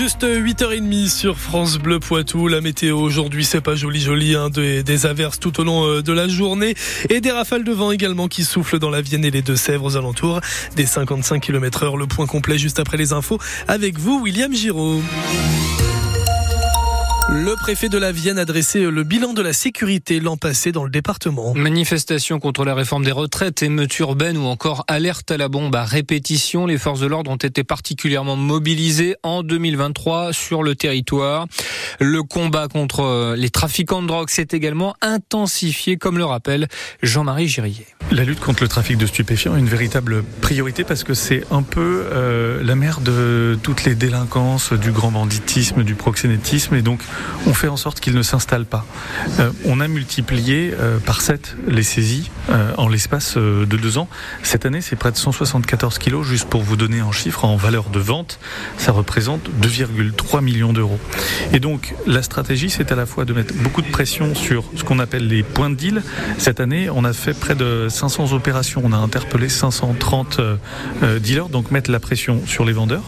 juste 8h30 sur France Bleu Poitou. La météo aujourd'hui, c'est pas joli joli, hein, des, averses tout au long euh, de la journée et des rafales de vent également qui soufflent dans la Vienne et les Deux-Sèvres aux alentours des 55 km heure. Le point complet juste après les infos avec vous, William Giraud. Le préfet de la Vienne a dressé le bilan de la sécurité l'an passé dans le département. Manifestation contre la réforme des retraites, émeutes urbaines ou encore alerte à la bombe à répétition. Les forces de l'ordre ont été particulièrement mobilisées en 2023 sur le territoire. Le combat contre les trafiquants de drogue s'est également intensifié, comme le rappelle Jean-Marie Girillet. La lutte contre le trafic de stupéfiants est une véritable priorité parce que c'est un peu euh, la mère de toutes les délinquances, du grand banditisme, du proxénétisme et donc on fait en sorte qu'il ne s'installe pas. Euh, on a multiplié euh, par 7 les saisies euh, en l'espace de deux ans. Cette année, c'est près de 174 kilos, juste pour vous donner un chiffre en valeur de vente, ça représente 2,3 millions d'euros. Et donc la stratégie, c'est à la fois de mettre beaucoup de pression sur ce qu'on appelle les points de deal. Cette année, on a fait près de 500 opérations, on a interpellé 530 dealers, donc mettre la pression sur les vendeurs,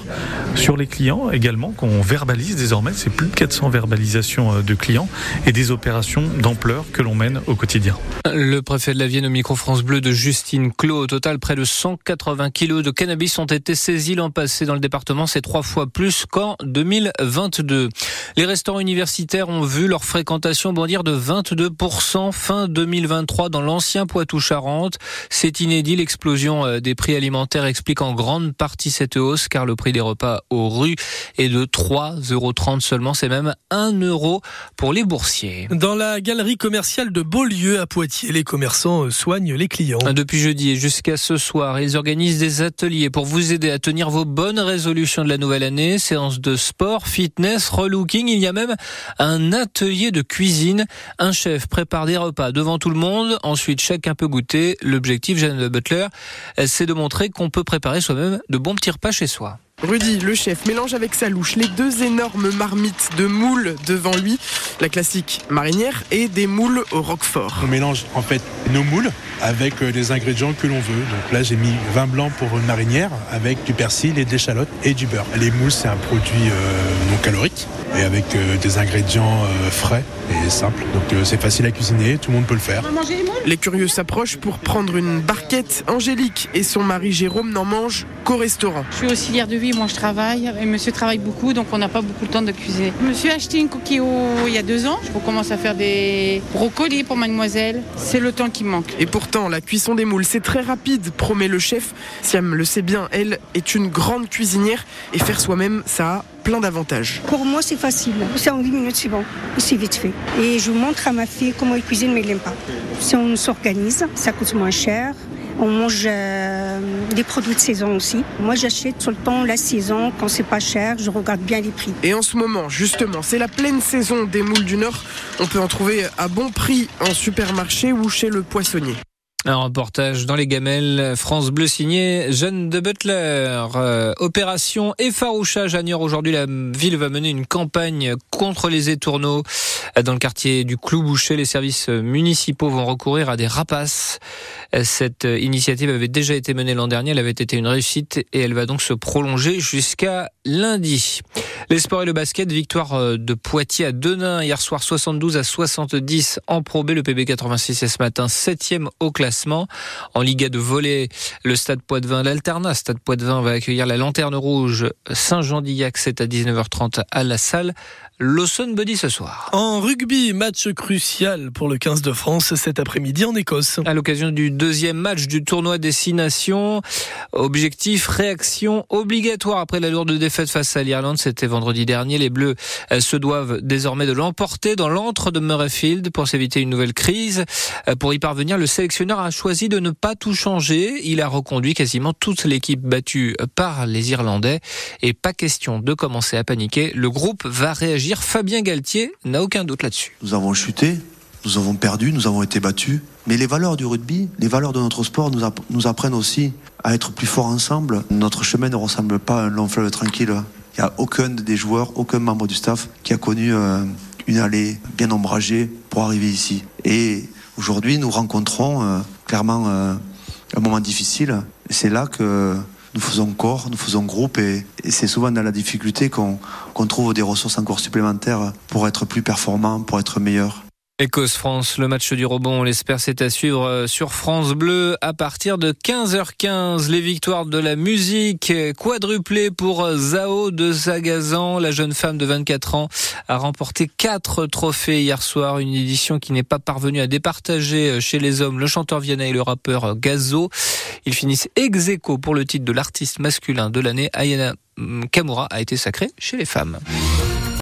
sur les clients également, qu'on verbalise désormais, c'est plus de 400 verbalisations de clients et des opérations d'ampleur que l'on mène au quotidien. Le préfet de la Vienne au micro France Bleu de Justine Clos. Au total, près de 180 kilos de cannabis ont été saisis l'an passé dans le département. C'est trois fois plus qu'en 2022. Les restaurants universitaires ont vu leur fréquentation bondir de 22% fin 2023 dans l'ancien Poitou-Charentes. C'est inédit. L'explosion des prix alimentaires explique en grande partie cette hausse car le prix des repas aux rues est de 3,30 euros seulement. C'est même 1 euro pour les boursiers. Dans la galerie commerciale de Beaulieu à Poitiers, les commerçants soignent les clients. Depuis jeudi et jusqu'à ce soir, ils organisent des ateliers pour vous aider à tenir vos bonnes résolutions de la nouvelle année. Séances de sport, fitness, relooking. Il y a même un atelier de cuisine. Un chef prépare des repas devant tout le monde. Ensuite, chacun peut goûter. L'objectif, Jeanne Butler, c'est de montrer qu'on peut préparer soi-même de bons petits repas chez soi. Rudy, le chef, mélange avec sa louche les deux énormes marmites de moules devant lui, la classique marinière et des moules au roquefort. On mélange en fait nos moules avec des ingrédients que l'on veut. Donc là, j'ai mis vin blanc pour une marinière avec du persil et de l'échalote et du beurre. Les moules, c'est un produit euh, non calorique et avec euh, des ingrédients euh, frais et simples. Donc c'est facile à cuisiner, tout le monde peut le faire. Les curieux s'approchent pour prendre une barquette. Angélique et son mari Jérôme n'en mangent qu'au restaurant. Je suis auxiliaire de vie, moi je travaille et monsieur travaille beaucoup donc on n'a pas beaucoup de temps de cuisiner. Monsieur a acheté une coquille il y a deux ans. Je commence à faire des brocolis pour mademoiselle. C'est le temps qui manque. Et pourtant, la cuisson des moules, c'est très rapide, promet le chef. Siam le sait bien, elle est une grande cuisinière et faire soi-même, ça a plein d'avantages. Pour moi, c'est facile. C'est en 10 minutes, c'est bon. C'est vite fait. Et je montre à ma fille comment elle cuisine, mais elle n'aime pas. Si on s'organise, ça coûte moins cher. On mange euh, des produits de saison aussi. Moi, j'achète tout le temps la saison. Quand c'est pas cher, je regarde bien les prix. Et en ce moment, justement, c'est la pleine saison des moules du Nord. On peut en trouver à bon prix en supermarché ou chez le poissonnier. Un reportage dans les gamelles, France Bleu signé Jeanne de Butler. Euh, opération effarouchage à Niort. Aujourd'hui, la ville va mener une campagne contre les étourneaux. Dans le quartier du Clou-Boucher, les services municipaux vont recourir à des rapaces. Cette initiative avait déjà été menée l'an dernier. Elle avait été une réussite et elle va donc se prolonger jusqu'à lundi. Les sports et le basket, victoire de Poitiers à Denain hier soir 72 à 70 en Pro B. Le PB 86 est ce matin septième au classement. En Liga de volley, le Stade Poitvin, l'Alternat Stade Poitvin va accueillir la Lanterne Rouge Saint-Jean-d'Illac. C'est à 19h30 à la salle Lawson Body ce soir. En rugby, match crucial pour le 15 de France cet après-midi en Écosse. À l'occasion du deuxième match du tournoi Destination, objectif réaction obligatoire après la lourde défaite face à l'Irlande. C'était vendredi dernier. Les Bleus se doivent désormais de l'emporter dans l'antre de Murrayfield pour s'éviter une nouvelle crise. Pour y parvenir, le sélectionneur a choisi de ne pas tout changer. Il a reconduit quasiment toute l'équipe battue par les Irlandais et pas question de commencer à paniquer. Le groupe va réagir Fabien Galtier n'a aucun doute là-dessus. Nous avons chuté, nous avons perdu, nous avons été battus. Mais les valeurs du rugby, les valeurs de notre sport nous, apprennent aussi à être plus forts ensemble. Notre chemin ne ressemble pas à un long fleuve tranquille. Il n'y a aucun des joueurs, aucun membre du staff qui a connu euh, une allée bien ombragée pour arriver ici. Et aujourd'hui, nous rencontrons euh, clairement euh, un moment difficile. C'est là que nous faisons corps, nous faisons groupe et, c'est souvent dans la difficulté qu'on trouve des ressources encore supplémentaires pour être plus performant, pour être meilleur. Écosse-France, le match du rebond, on l'espère, c'est à suivre euh, sur France Bleu à partir de 15h15. Les victoires de la musique quadruplées pour Zao de Zagazan. La jeune femme de 24 ans a remporté quatre trophées hier soir, une édition qui n'est pas parvenue à départager euh, chez les hommes le chanteur Vianney et le rappeur Gazo. Ils finissent ex pour le titre de l'artiste masculin de l'année. Ayana Kamura a été sacrée chez les femmes.